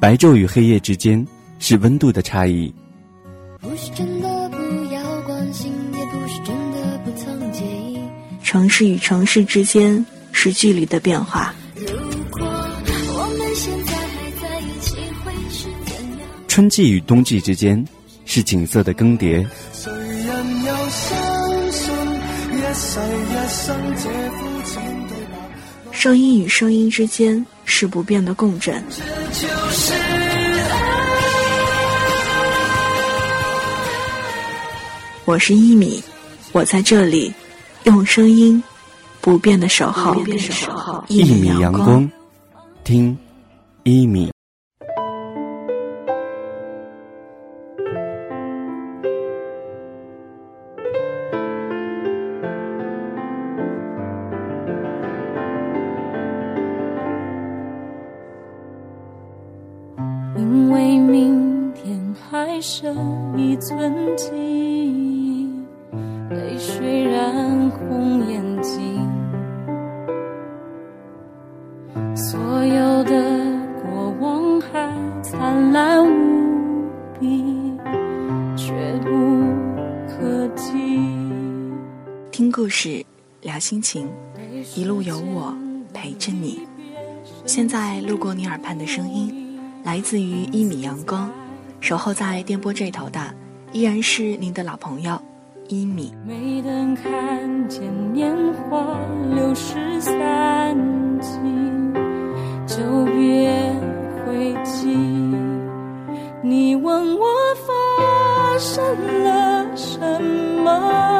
白昼与黑夜之间是温度的差异。不是真的不要关心，也不是真的不曾介意。城市与城市之间是距离的变化。如果我们现在还在一起，会是怎样？春季与冬季之间是景色的更迭。谁人又相信一世一生这肤浅对白？声音与声音之间是不变的共振。我是一米，我在这里，用声音不变的守候，一米阳光，听一米。因为明天还剩一寸记忆，泪水染红眼睛。所有的过往还灿烂无比，却不可及。听故事，聊心情，一路有我陪着你。现在路过你耳畔的声音，来自于一米阳光，守候在电波这头的依然是您的老朋友一米。没等看见年华流逝散尽，就别回击。你问我发生了什么？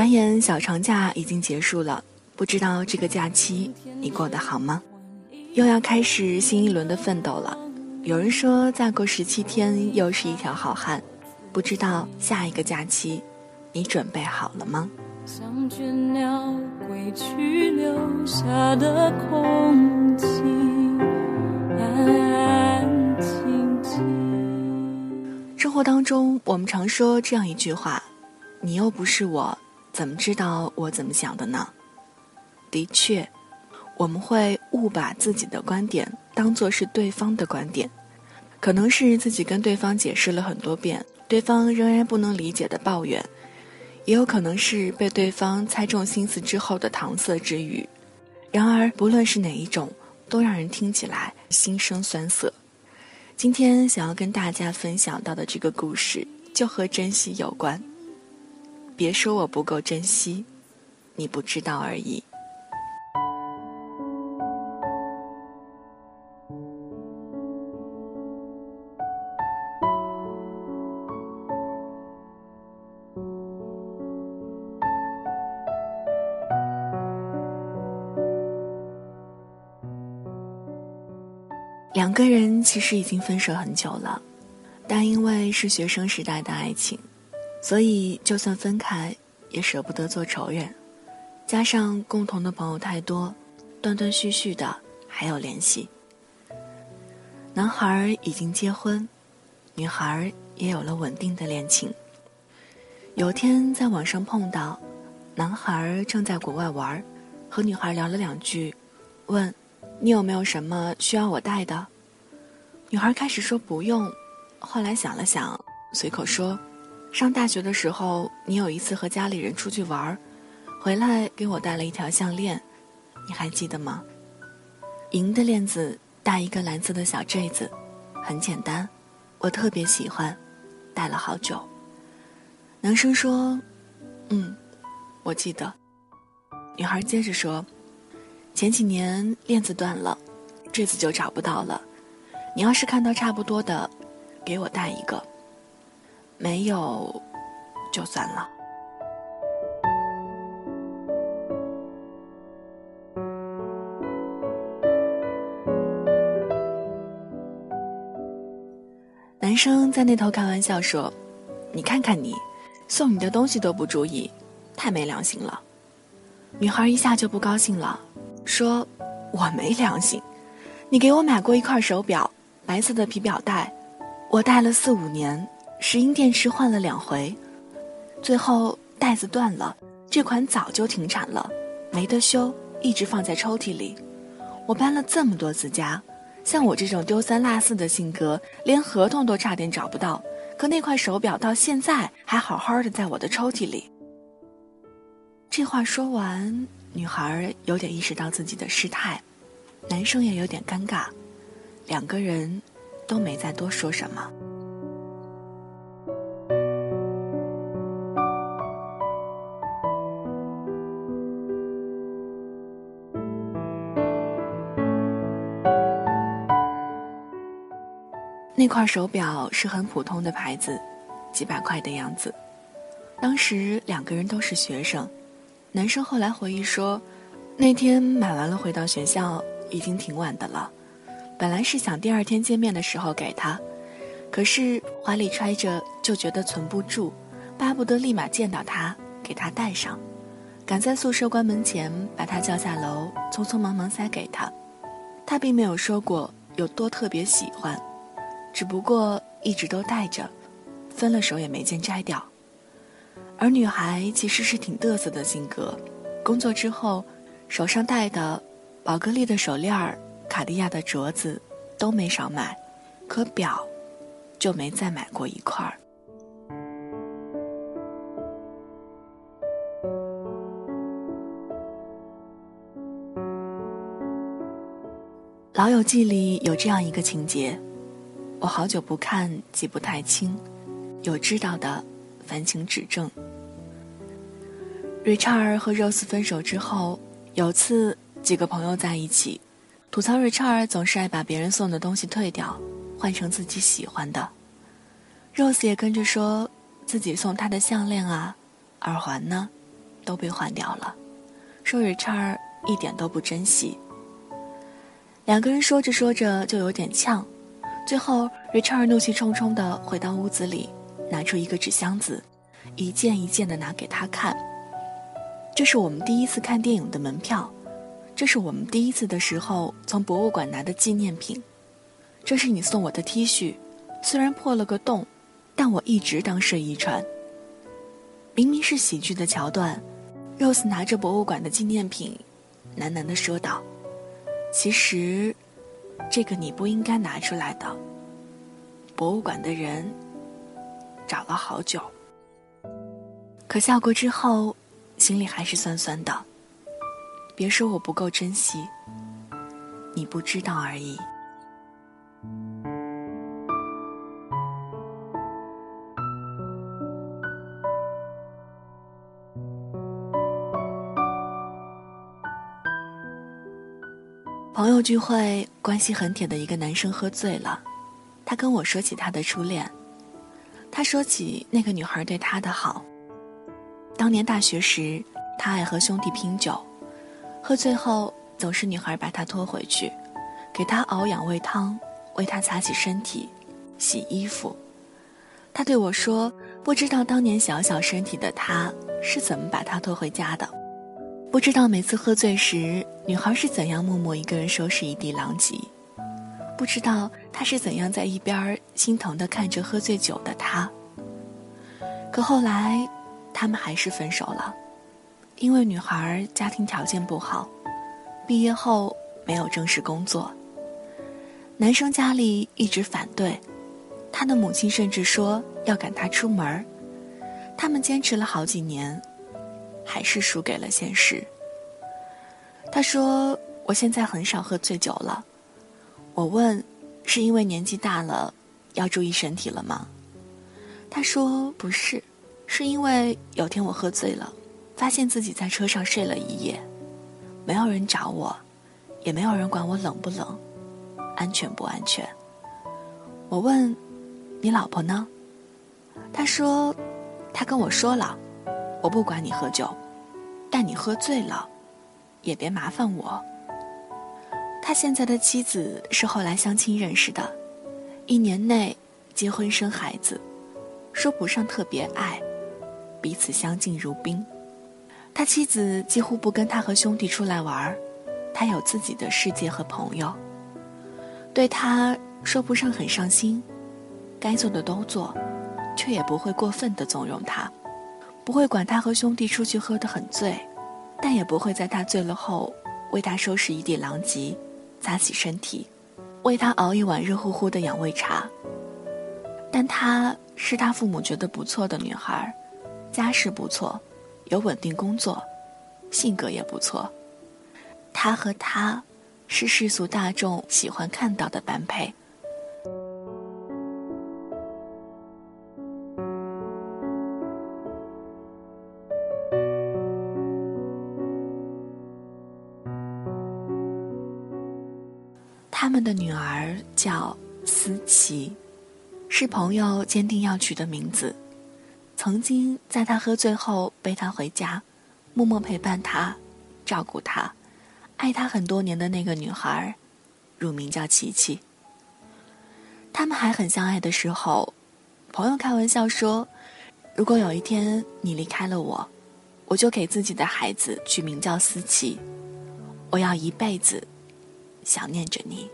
转眼小长假已经结束了，不知道这个假期你过得好吗？又要开始新一轮的奋斗了。有人说，再过十七天又是一条好汉，不知道下一个假期你准备好了吗？像倦鸟归去留下的空气，安安静静。生活当中，我们常说这样一句话：“你又不是我，怎么知道我怎么想的呢？”的确，我们会误把自己的观点当做是对方的观点，可能是自己跟对方解释了很多遍，对方仍然不能理解的抱怨，也有可能是被对方猜中心思之后的搪塞之语。然而，不论是哪一种，都让人听起来心生酸涩。今天想要跟大家分享到的这个故事，就和珍惜有关。别说我不够珍惜，你不知道而已。两个人其实已经分手很久了，但因为是学生时代的爱情，所以就算分开，也舍不得做仇人。加上共同的朋友太多，断断续续的还有联系。男孩已经结婚，女孩也有了稳定的恋情。有天在网上碰到，男孩正在国外玩，和女孩聊了两句，问。你有没有什么需要我带的？女孩开始说不用，后来想了想，随口说：“上大学的时候，你有一次和家里人出去玩，回来给我带了一条项链，你还记得吗？银的链子，带一个蓝色的小坠子，很简单，我特别喜欢，戴了好久。”男生说：“嗯，我记得。”女孩接着说。前几年链子断了，坠子就找不到了。你要是看到差不多的，给我带一个。没有，就算了。男生在那头开玩笑说：“你看看你，送你的东西都不注意，太没良心了。”女孩一下就不高兴了，说：“我没良心，你给我买过一块手表，白色的皮表带，我戴了四五年，石英电池换了两回，最后带子断了，这款早就停产了，没得修，一直放在抽屉里。我搬了这么多次家，像我这种丢三落四的性格，连合同都差点找不到。”可那块手表到现在还好好的在我的抽屉里。这话说完，女孩有点意识到自己的失态，男生也有点尴尬，两个人都没再多说什么。那块手表是很普通的牌子，几百块的样子。当时两个人都是学生，男生后来回忆说，那天买完了回到学校已经挺晚的了，本来是想第二天见面的时候给他，可是怀里揣着就觉得存不住，巴不得立马见到他给他戴上，赶在宿舍关门前把他叫下楼，匆匆忙忙塞给他。他并没有说过有多特别喜欢。只不过一直都戴着，分了手也没见摘掉。而女孩其实是挺嘚瑟的性格，工作之后，手上戴的宝格丽的手链儿、卡地亚的镯子都没少买，可表就没再买过一块儿。老友记里有这样一个情节。我好久不看，记不太清。有知道的，烦请指正。瑞查尔和 Rose 分手之后，有次几个朋友在一起，吐槽瑞查尔总是爱把别人送的东西退掉，换成自己喜欢的。Rose 也跟着说自己送他的项链啊、耳环呢，都被换掉了，说瑞查尔一点都不珍惜。两个人说着说着就有点呛。最后，Richard 怒气冲冲地回到屋子里，拿出一个纸箱子，一件一件地拿给他看。这是我们第一次看电影的门票，这是我们第一次的时候从博物馆拿的纪念品，这是你送我的 T 恤，虽然破了个洞，但我一直当睡衣穿。明明是喜剧的桥段，Rose 拿着博物馆的纪念品，喃喃地说道：“其实。”这个你不应该拿出来的。博物馆的人找了好久，可笑过之后，心里还是酸酸的。别说我不够珍惜，你不知道而已。朋友聚会，关系很铁的一个男生喝醉了，他跟我说起他的初恋，他说起那个女孩对他的好。当年大学时，他爱和兄弟拼酒，喝醉后总是女孩把他拖回去，给他熬养胃汤，为他擦洗身体、洗衣服。他对我说，不知道当年小小身体的他是怎么把他拖回家的。不知道每次喝醉时，女孩是怎样默默一个人收拾一地狼藉；不知道他是怎样在一边心疼的看着喝醉酒的他。可后来，他们还是分手了，因为女孩家庭条件不好，毕业后没有正式工作。男生家里一直反对，他的母亲甚至说要赶他出门他们坚持了好几年。还是输给了现实。他说：“我现在很少喝醉酒了。”我问：“是因为年纪大了，要注意身体了吗？”他说：“不是，是因为有天我喝醉了，发现自己在车上睡了一夜，没有人找我，也没有人管我冷不冷，安全不安全。”我问：“你老婆呢？”他说：“他跟我说了。”我不管你喝酒，但你喝醉了，也别麻烦我。他现在的妻子是后来相亲认识的，一年内结婚生孩子，说不上特别爱，彼此相敬如宾。他妻子几乎不跟他和兄弟出来玩儿，他有自己的世界和朋友。对他说不上很上心，该做的都做，却也不会过分的纵容他，不会管他和兄弟出去喝得很醉，但也不会在他醉了后为他收拾一地狼藉，擦洗身体，为他熬一碗热乎乎的养胃茶。但她是他父母觉得不错的女孩，家世不错，有稳定工作，性格也不错。他和她。是世俗大众喜欢看到的般配。儿叫思琪，是朋友坚定要取的名字。曾经在他喝醉后背他回家，默默陪伴他，照顾他。爱他很多年的那个女孩，乳名叫琪琪。他们还很相爱的时候，朋友开玩笑说：“如果有一天你离开了我，我就给自己的孩子取名叫思琪，我要一辈子想念着你。”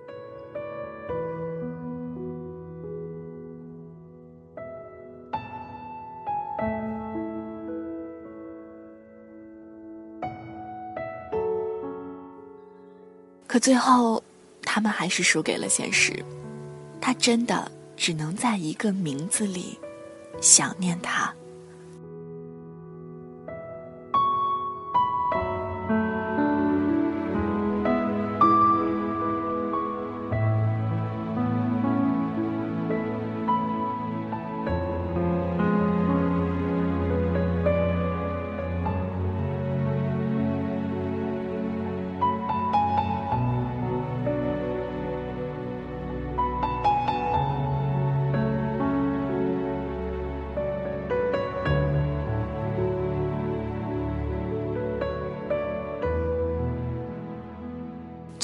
可最后，他们还是输给了现实。他真的只能在一个名字里想念他。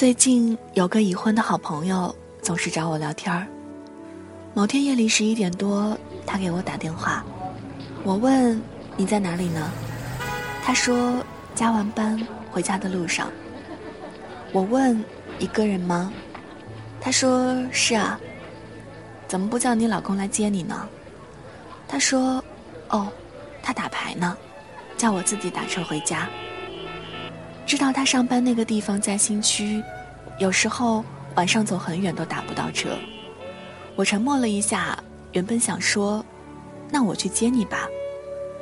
最近有个已婚的好朋友总是找我聊天儿。某天夜里十一点多，他给我打电话，我问你在哪里呢？他说加完班回家的路上。我问一个人吗？他说是啊。怎么不叫你老公来接你呢？他说哦，他打牌呢，叫我自己打车回家。知道他上班那个地方在新区，有时候晚上走很远都打不到车。我沉默了一下，原本想说：“那我去接你吧。”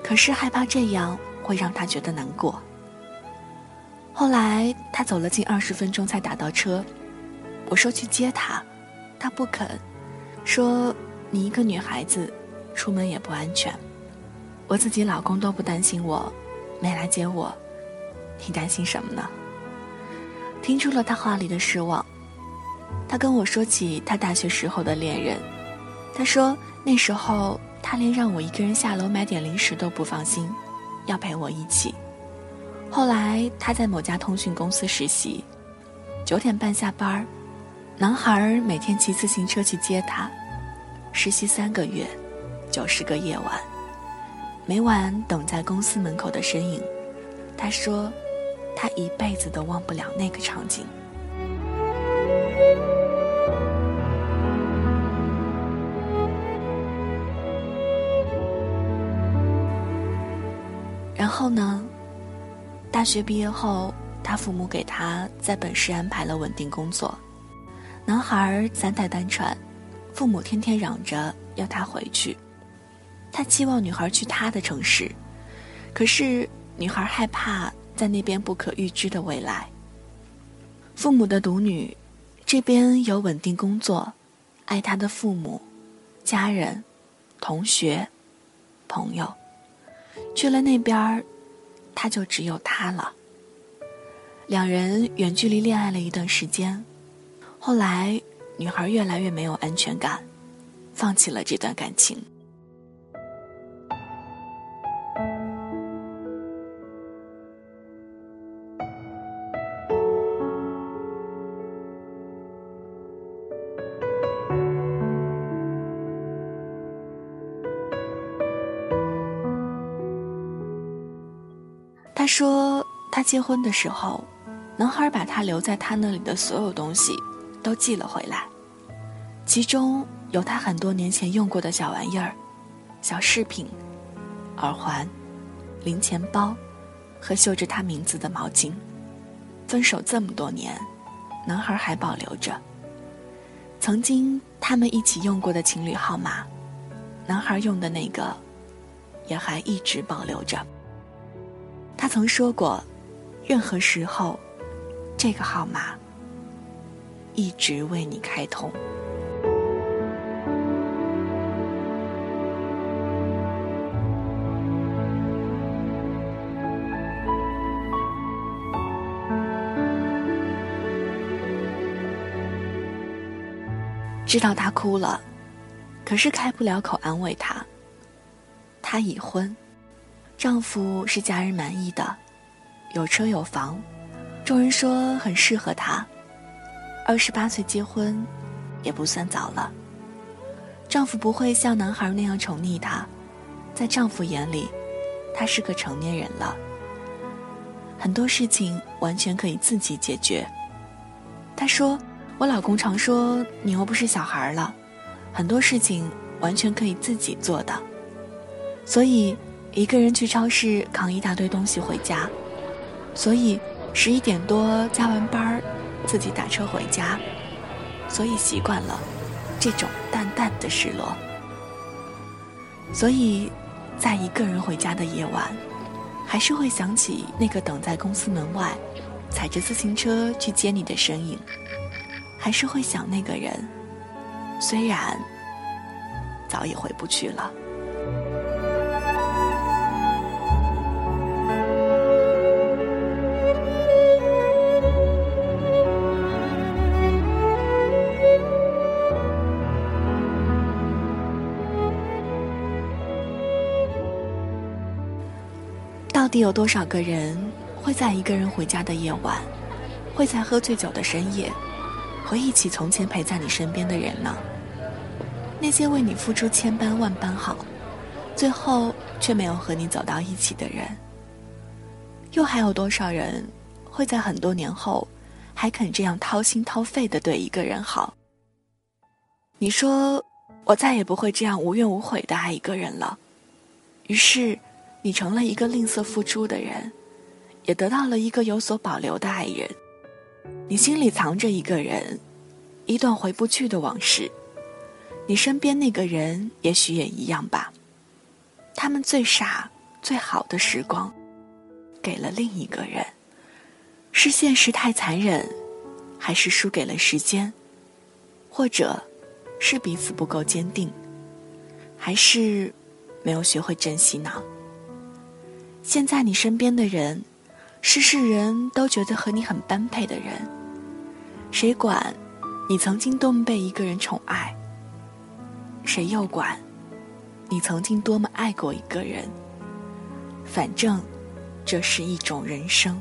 可是害怕这样会让他觉得难过。后来他走了近二十分钟才打到车，我说去接他，他不肯，说：“你一个女孩子，出门也不安全，我自己老公都不担心我，没来接我。”你担心什么呢？听出了他话里的失望。他跟我说起他大学时候的恋人，他说那时候他连让我一个人下楼买点零食都不放心，要陪我一起。后来他在某家通讯公司实习，九点半下班男孩每天骑自行车去接他，实习三个月，九十个夜晚，每晚等在公司门口的身影。他说。他一辈子都忘不了那个场景。然后呢？大学毕业后，他父母给他在本市安排了稳定工作。男孩三代单传，父母天天嚷着要他回去。他期望女孩去他的城市，可是女孩害怕。在那边不可预知的未来。父母的独女，这边有稳定工作，爱她的父母、家人、同学、朋友，去了那边他就只有她了。两人远距离恋爱了一段时间，后来女孩越来越没有安全感，放弃了这段感情。结婚的时候，男孩把他留在他那里的所有东西都寄了回来，其中有他很多年前用过的小玩意儿、小饰品、耳环、零钱包和绣着他名字的毛巾。分手这么多年，男孩还保留着。曾经他们一起用过的情侣号码，男孩用的那个，也还一直保留着。他曾说过，任何时候，这个号码一直为你开通。知道她哭了，可是开不了口安慰她。她已婚，丈夫是家人满意的，有车有房，众人说很适合她。二十八岁结婚，也不算早了。丈夫不会像男孩那样宠溺她，在丈夫眼里，她是个成年人了，很多事情完全可以自己解决。她说。我老公常说：“你又不是小孩了，很多事情完全可以自己做的。”所以，一个人去超市扛一大堆东西回家，所以十一点多加完班，自己打车回家，所以习惯了这种淡淡的失落。所以，在一个人回家的夜晚，还是会想起那个等在公司门外，踩着自行车去接你的身影。还是会想那个人，虽然早已回不去了。到底有多少个人会在一个人回家的夜晚，会在喝醉酒的深夜？回忆起从前陪在你身边的人呢？那些为你付出千般万般好，最后却没有和你走到一起的人，又还有多少人会在很多年后，还肯这样掏心掏肺的对一个人好？你说，我再也不会这样无怨无悔的爱一个人了。于是，你成了一个吝啬付出的人，也得到了一个有所保留的爱人。你心里藏着一个人，一段回不去的往事。你身边那个人也许也一样吧。他们最傻、最好的时光，给了另一个人。是现实太残忍，还是输给了时间？或者，是彼此不够坚定，还是没有学会珍惜呢？现在你身边的人。是世人都觉得和你很般配的人，谁管你曾经多么被一个人宠爱？谁又管你曾经多么爱过一个人？反正，这是一种人生。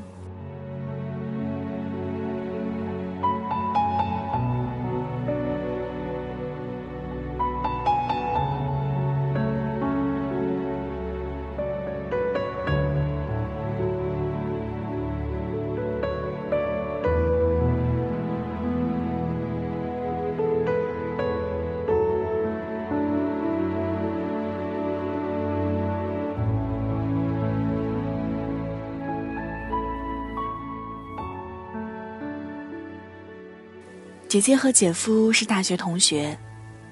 姐姐和姐夫是大学同学，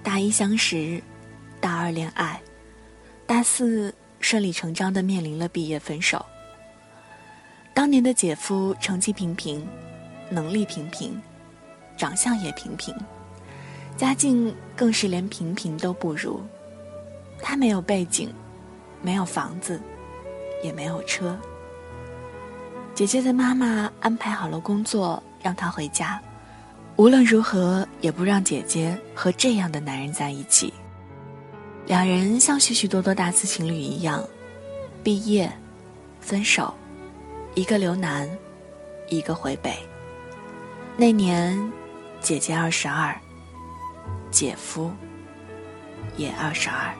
大一相识，大二恋爱，大四顺理成章的面临了毕业分手。当年的姐夫成绩平平，能力平平，长相也平平，家境更是连平平都不如。他没有背景，没有房子，也没有车。姐姐的妈妈安排好了工作，让他回家。无论如何，也不让姐姐和这样的男人在一起。两人像许许多多大四情侣一样，毕业，分手，一个留南，一个回北。那年，姐姐二十二，姐夫也二十二。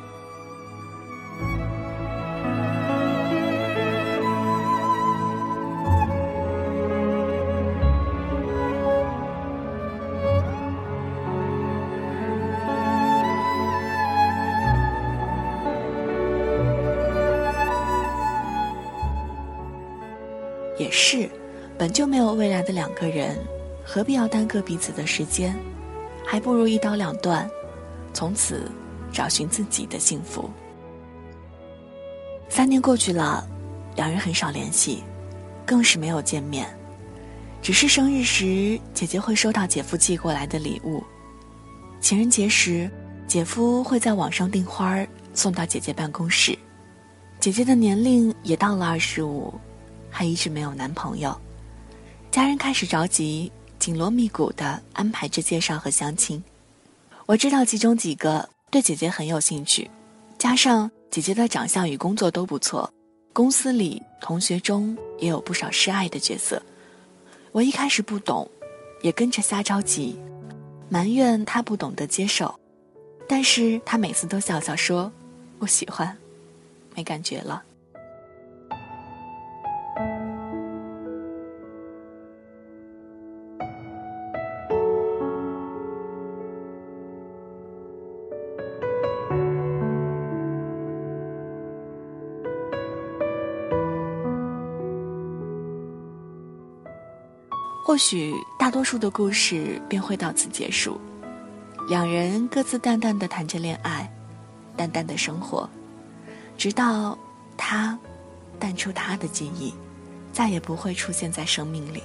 是，本就没有未来的两个人，何必要耽搁彼此的时间？还不如一刀两断，从此找寻自己的幸福。三年过去了，两人很少联系，更是没有见面。只是生日时，姐姐会收到姐夫寄过来的礼物；情人节时，姐夫会在网上订花送到姐姐办公室。姐姐的年龄也到了二十五，还一直没有男朋友，家人开始着急，紧锣密鼓的安排着介绍和相亲。我知道其中几个对姐姐很有兴趣，加上姐姐的长相与工作都不错，公司里同学中也有不少示爱的角色。我一开始不懂，也跟着瞎着急，埋怨他不懂得接受，但是他每次都笑笑说：“我喜欢，没感觉了。”或许大多数的故事便会到此结束，两人各自淡淡的谈着恋爱，淡淡的生活，直到他淡出他的记忆，再也不会出现在生命里。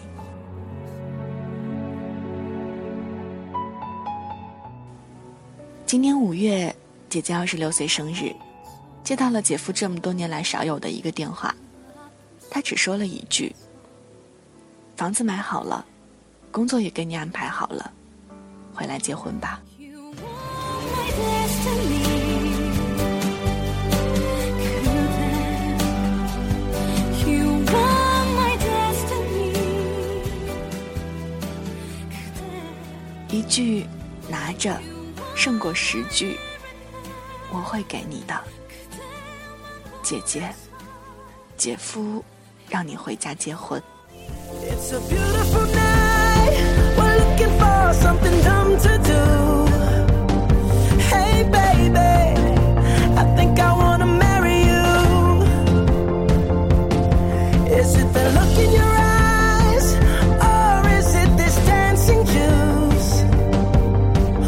今年五月，姐姐二十六岁生日，接到了姐夫这么多年来少有的一个电话，他只说了一句。房子买好了，工作也给你安排好了，回来结婚吧。一句拿着，胜过十句我会给你的。姐姐，姐夫，让你回家结婚。It's a beautiful night. We're looking for something dumb to do. Hey, baby, I think I wanna marry you. Is it the look in your eyes, or is it this dancing juice?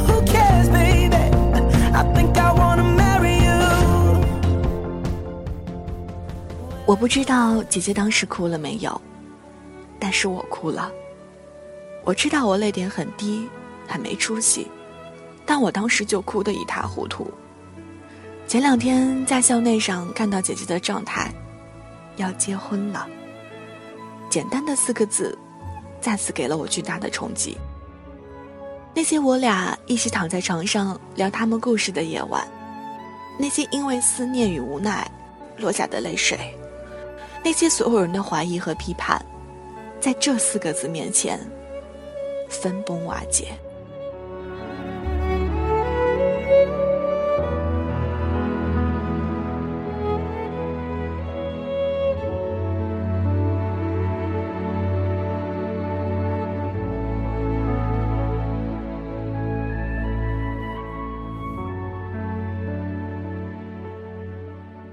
Who cares, baby? I think I wanna marry you. 我不知道姐姐当时哭了没有。 但是我哭了。我知道我泪点很低，很没出息，但我当时就哭得一塌糊涂。前两天在校内上看到姐姐的状态，要结婚了。简单的四个字，再次给了我巨大的冲击。那些我俩一起躺在床上聊他们故事的夜晚，那些因为思念与无奈落下的泪水，那些所有人的怀疑和批判。在这四个字面前，分崩瓦解。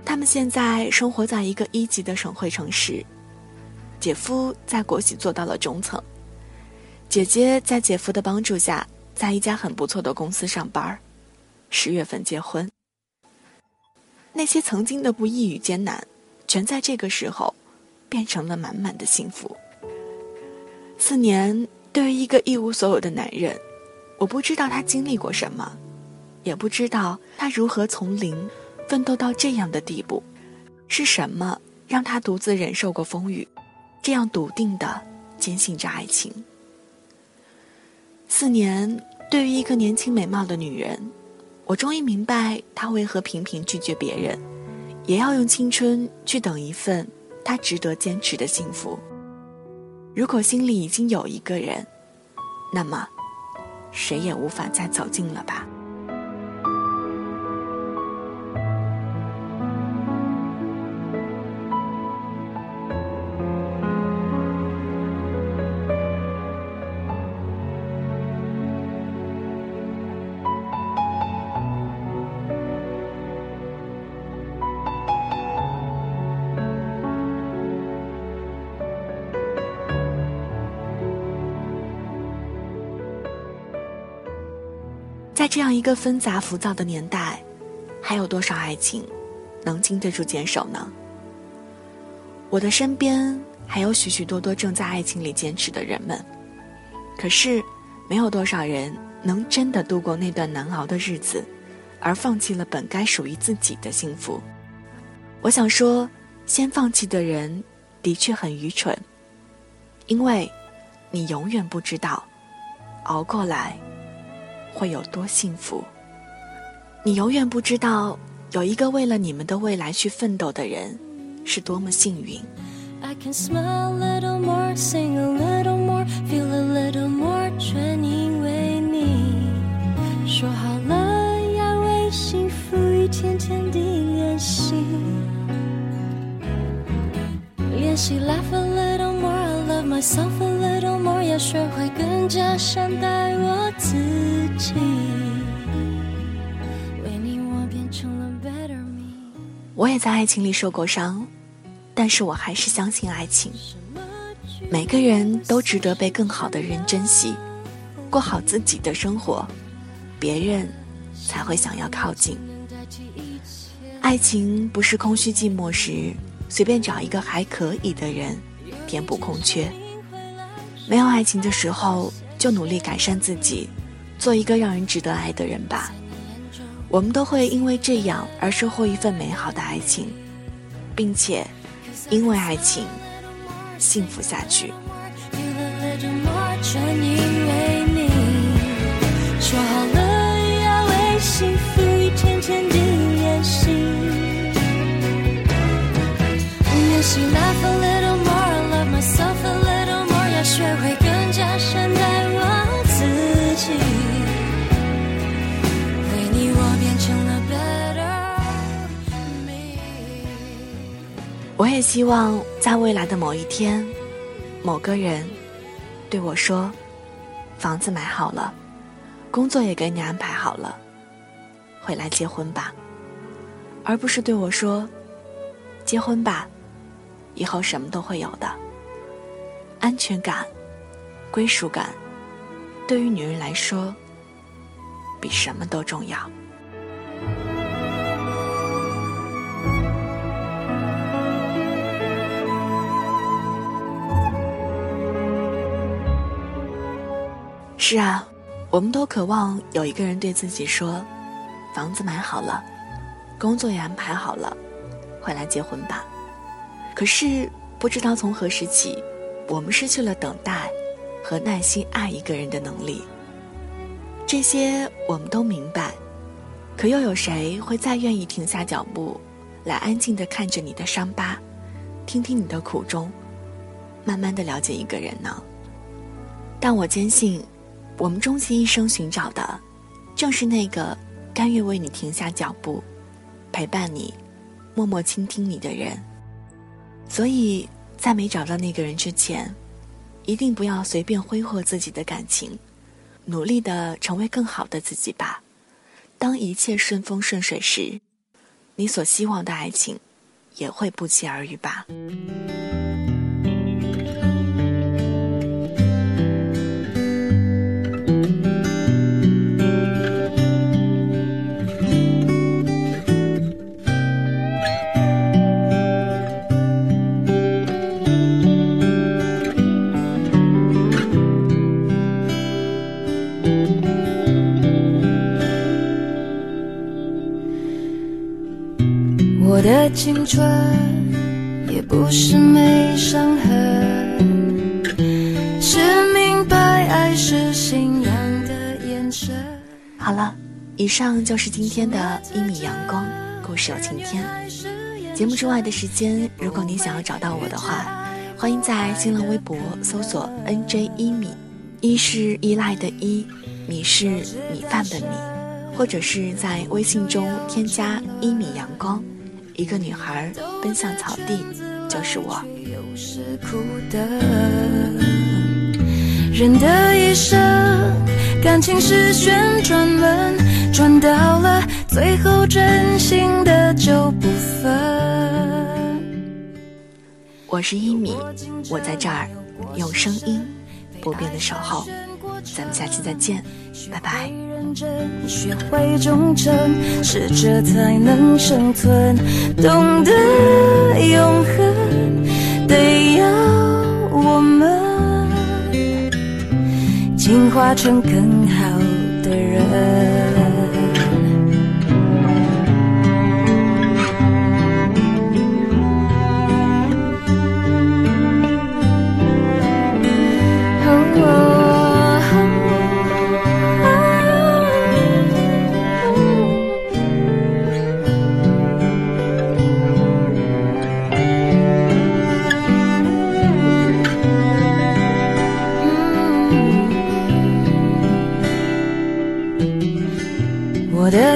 他们现在生活在一个一级的省会城市。姐夫在国企做到了中层，姐姐在姐夫的帮助下，在一家很不错的公司上班十月份结婚。那些曾经的不易与艰难，全在这个时候变成了满满的幸福。四年对于一个一无所有的男人，我不知道他经历过什么，也不知道他如何从零奋斗到这样的地步，是什么让他独自忍受过风雨。这样笃定的坚信着爱情。四年，对于一个年轻美貌的女人，我终于明白她为何频频拒绝别人，也要用青春去等一份她值得坚持的幸福。如果心里已经有一个人，那么，谁也无法再走近了吧。这样一个纷杂浮躁的年代，还有多少爱情能经得住坚守呢？我的身边还有许许多多正在爱情里坚持的人们，可是，没有多少人能真的度过那段难熬的日子，而放弃了本该属于自己的幸福。我想说，先放弃的人的确很愚蠢，因为，你永远不知道，熬过来。会有多幸福？你永远不知道，有一个为了你们的未来去奋斗的人，是多么幸运。我也在爱情里受过伤，但是我还是相信爱情。每个人都值得被更好的人珍惜，过好自己的生活，别人才会想要靠近。爱情不是空虚寂寞时随便找一个还可以的人填补空缺。没有爱情的时候，就努力改善自己，做一个让人值得爱的人吧。我们都会因为这样而收获一份美好的爱情，并且因为爱情幸福下去。我也希望在未来的某一天，某个人对我说：“房子买好了，工作也给你安排好了，回来结婚吧。”而不是对我说：“结婚吧，以后什么都会有的。”安全感、归属感，对于女人来说，比什么都重要。是啊，我们都渴望有一个人对自己说：“房子买好了，工作也安排好了，回来结婚吧。”可是不知道从何时起，我们失去了等待和耐心爱一个人的能力。这些我们都明白，可又有谁会再愿意停下脚步，来安静地看着你的伤疤，听听你的苦衷，慢慢地了解一个人呢？但我坚信。我们终其一生寻找的，正是那个甘愿为你停下脚步，陪伴你，默默倾听你的人。所以在没找到那个人之前，一定不要随便挥霍自己的感情，努力的成为更好的自己吧。当一切顺风顺水时，你所希望的爱情，也会不期而遇吧。的青春也不是没伤痕，是明白爱是信仰的眼神。好了，以上就是今天的一米阳光故事有晴天。节目之外的时间，如果你想要找到我的话，欢迎在新浪微博搜索 “nj 一米”，一是依赖的依，米是米饭的米，或者是在微信中添加“一米阳光”。一个女孩奔向草地，就是我。人的一生，感情是旋转门，转到了最后，真心的就不分。我是一米，我在这儿，用声音不变的守候。咱们下期再见，拜拜。真，学会忠诚，适者才能生存。懂得永恒，得要我们进化成更好的人。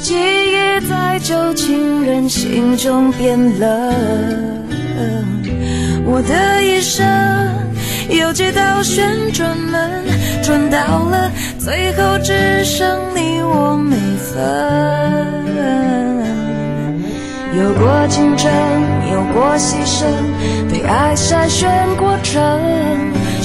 记忆在旧情人心中变冷，我的一生有几道旋转门，转到了最后只剩你我没分。有过竞争，有过牺牲，被爱筛选过程，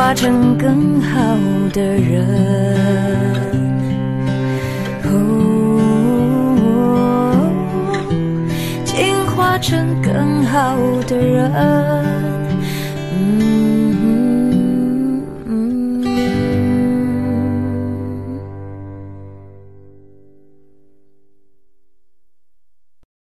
化成更好的人。哦，进化成更好的人。